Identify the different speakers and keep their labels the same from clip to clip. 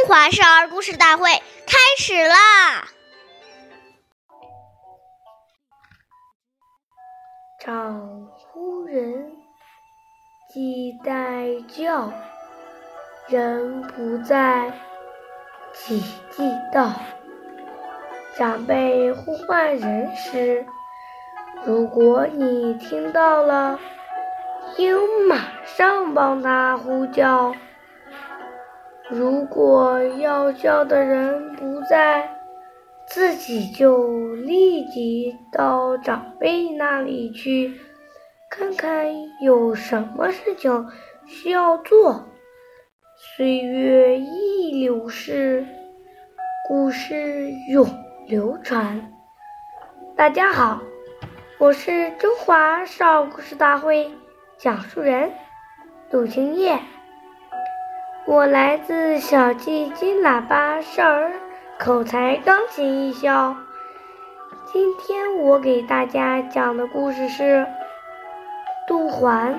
Speaker 1: 中华少儿故事大会开始啦！
Speaker 2: 长呼人，既待教，人不在，己即到。长辈呼唤人时，如果你听到了，应马上帮他呼叫。如果要叫的人不在，自己就立即到长辈那里去，看看有什么事情需要做。岁月易流逝，故事永流传。大家好，我是中华少儿故事大会讲述人杜青叶。我来自小季金喇叭少儿口才钢琴艺校。今天我给大家讲的故事是《杜环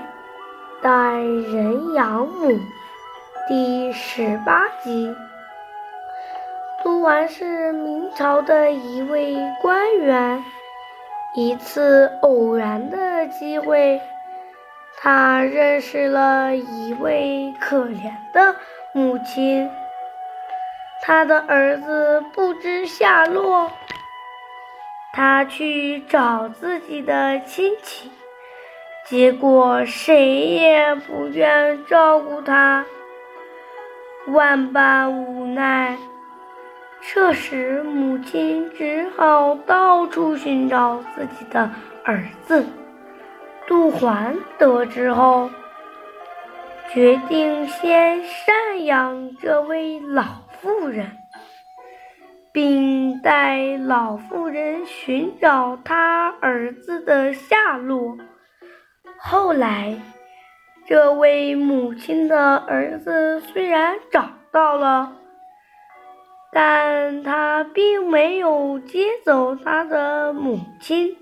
Speaker 2: 带人养母》第十八集。杜环是明朝的一位官员，一次偶然的机会。他认识了一位可怜的母亲，他的儿子不知下落。他去找自己的亲戚，结果谁也不愿照顾他，万般无奈。这时，母亲只好到处寻找自己的儿子。杜环得知后，决定先赡养这位老妇人，并带老妇人寻找他儿子的下落。后来，这位母亲的儿子虽然找到了，但他并没有接走他的母亲。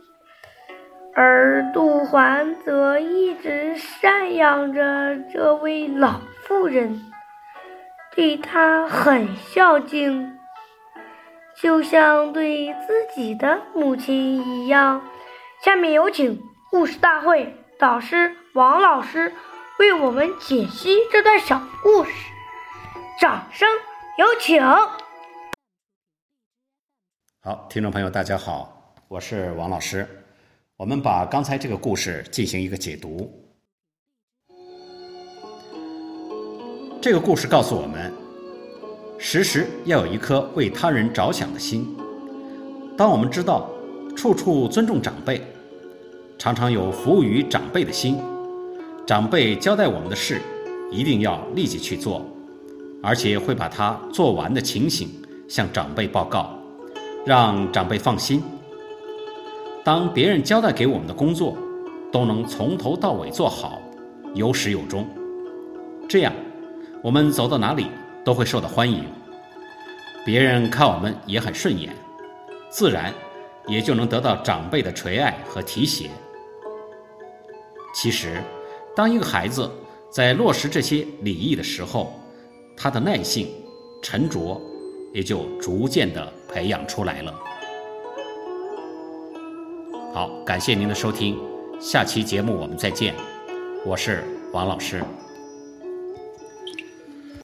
Speaker 2: 而杜环则一直赡养着这位老妇人，对她很孝敬，就像对自己的母亲一样。下面有请故事大会导师王老师为我们解析这段小故事，掌声有请。
Speaker 3: 好，听众朋友，大家好，我是王老师。我们把刚才这个故事进行一个解读。这个故事告诉我们，时时要有一颗为他人着想的心。当我们知道处处尊重长辈，常常有服务于长辈的心，长辈交代我们的事，一定要立即去做，而且会把它做完的情形向长辈报告，让长辈放心。当别人交代给我们的工作，都能从头到尾做好，有始有终，这样我们走到哪里都会受到欢迎，别人看我们也很顺眼，自然也就能得到长辈的垂爱和提携。其实，当一个孩子在落实这些礼仪的时候，他的耐性、沉着也就逐渐的培养出来了。好，感谢您的收听，下期节目我们再见，我是王老师。